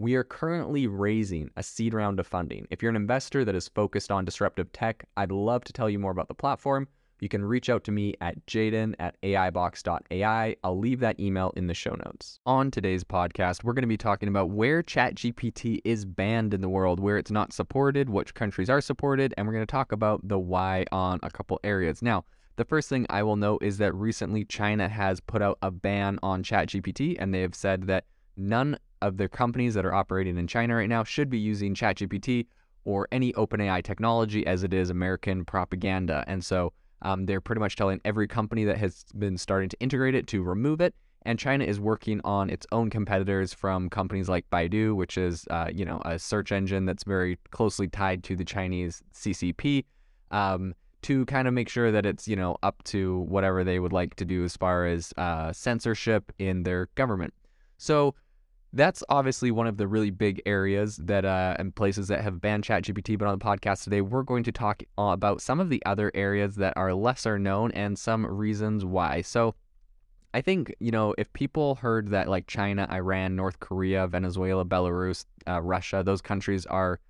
We are currently raising a seed round of funding. If you're an investor that is focused on disruptive tech, I'd love to tell you more about the platform. You can reach out to me at jaeden at aibox.ai. I'll leave that email in the show notes. On today's podcast, we're going to be talking about where ChatGPT is banned in the world, where it's not supported, which countries are supported, and we're going to talk about the why on a couple areas. Now, the first thing I will note is that recently China has put out a ban on ChatGPT, and they have said that none of the companies that are operating in China right now should be using ChatGPT or any OpenAI technology as it is American propaganda. And so um, they're pretty much telling every company that has been starting to integrate it to remove it. And China is working on its own competitors from companies like Baidu, which is uh, you know a search engine that's very closely tied to the Chinese CCP, um, to kind of make sure that it's you know up to whatever they would like to do as far as uh, censorship in their government. So that's obviously one of the really big areas that uh, and places that have banned ChatGPT. But on the podcast today, we're going to talk about some of the other areas that are lesser known and some reasons why. So, I think you know if people heard that like China, Iran, North Korea, Venezuela, Belarus, uh, Russia, those countries are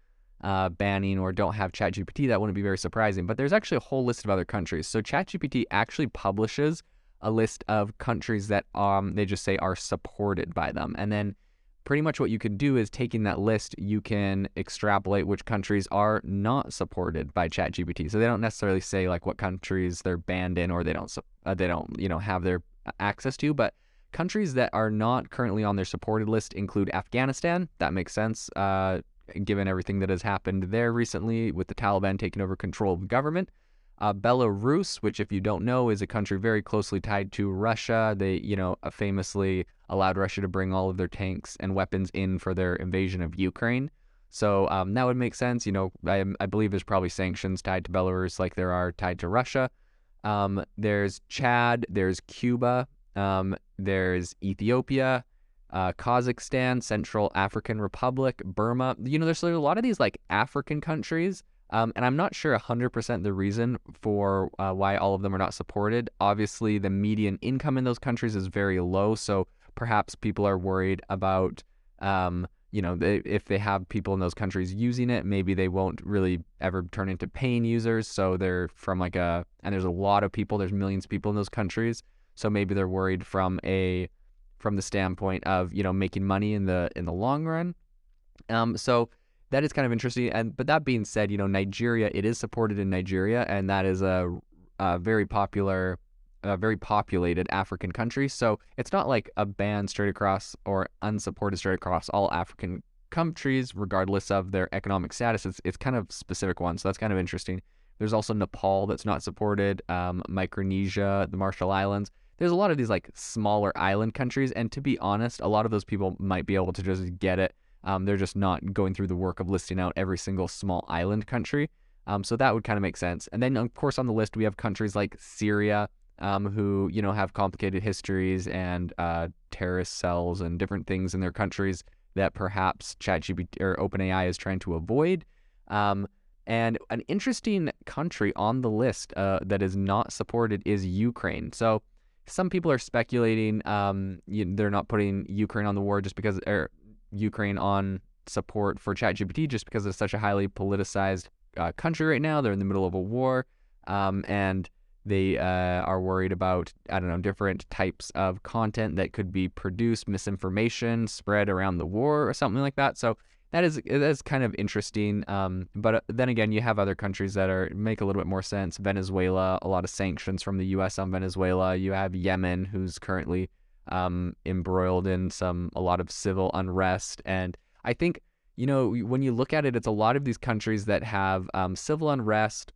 uh, banning or don't have ChatGPT, that wouldn't be very surprising. But there's actually a whole list of other countries. So ChatGPT actually publishes a list of countries that um they just say are supported by them, and then pretty much what you can do is taking that list, you can extrapolate which countries are not supported by ChatGPT. So they don't necessarily say like what countries they're banned in or they don't uh, they don't you know have their uh, access to, but countries that are not currently on their supported list include Afghanistan. That makes sense. Uh, given everything that has happened there recently with the Taliban taking over control of government. Uh, Belarus, which, if you don't know, is a country very closely tied to Russia. They, you know, uh, famously allowed Russia to bring all of their tanks and weapons in for their invasion of Ukraine. So um, that would make sense. You know, I, I, believe there's probably sanctions tied to Belarus like there are tied to Russia. Um, there's Chad, there's Cuba, um, there's Ethiopia, uh, Kazakhstan, Central African Republic, Burma. You know, there's, there's a lot of these like African countries um, and I'm not sure 100% the reason for uh, why all of them are not supported. Obviously, the median income in those countries is very low. So perhaps people are worried about, um, you know, they, if they have people in those countries using it, maybe they won't really ever turn into paying users. So they're from like a, and there's a lot of people, there's millions of people in those countries. So maybe they're worried from a, from the standpoint of, you know, making money in the, in the long run. Um, so that is kind of interesting. And but that being said, you know, Nigeria it is supported in Nigeria, and that is a, a very popular, a very populated African country. So it's not like a ban straight across or unsupported straight across all African countries, regardless of their economic status. It's it's kind of specific ones. So that's kind of interesting. There's also Nepal that's not supported, um, Micronesia, the Marshall Islands. There's a lot of these like smaller island countries, and to be honest, a lot of those people might be able to just get it um, they're just not going through the work of listing out every single small island country. Um, so that would kind of make sense. And then, of course, on the list we have countries like Syria, um, who you know have complicated histories and uh, terrorist cells and different things in their countries that perhaps ChatGPT or OpenAI is trying to avoid. Um, and an interesting country on the list uh, that is not supported is Ukraine. So some people are speculating um, you, they're not putting Ukraine on the war just because, or Ukraine on support for ChatGPT just because it's such a highly politicized uh, country right now. They're in the middle of a war, um, and they uh, are worried about I don't know different types of content that could be produced, misinformation spread around the war or something like that. So that is that is kind of interesting. Um, but uh, then again, you have other countries that are make a little bit more sense. Venezuela, a lot of sanctions from the U.S. on Venezuela. You have Yemen, who's currently um, embroiled in some a lot of civil unrest, and I think you know when you look at it, it's a lot of these countries that have um, civil unrest.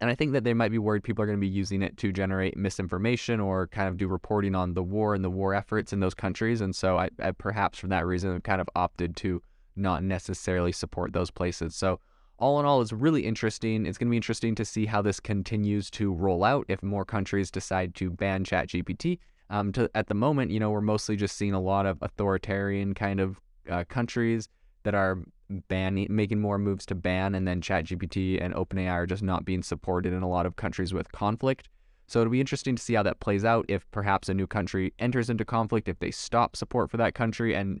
And I think that they might be worried people are going to be using it to generate misinformation or kind of do reporting on the war and the war efforts in those countries. And so I, I perhaps for that reason have kind of opted to not necessarily support those places. So, all in all, it's really interesting. It's going to be interesting to see how this continues to roll out if more countries decide to ban ChatGPT. Um, to, at the moment, you know, we're mostly just seeing a lot of authoritarian kind of uh, countries that are banning, making more moves to ban, and then ChatGPT and OpenAI are just not being supported in a lot of countries with conflict. So it'll be interesting to see how that plays out if perhaps a new country enters into conflict, if they stop support for that country, and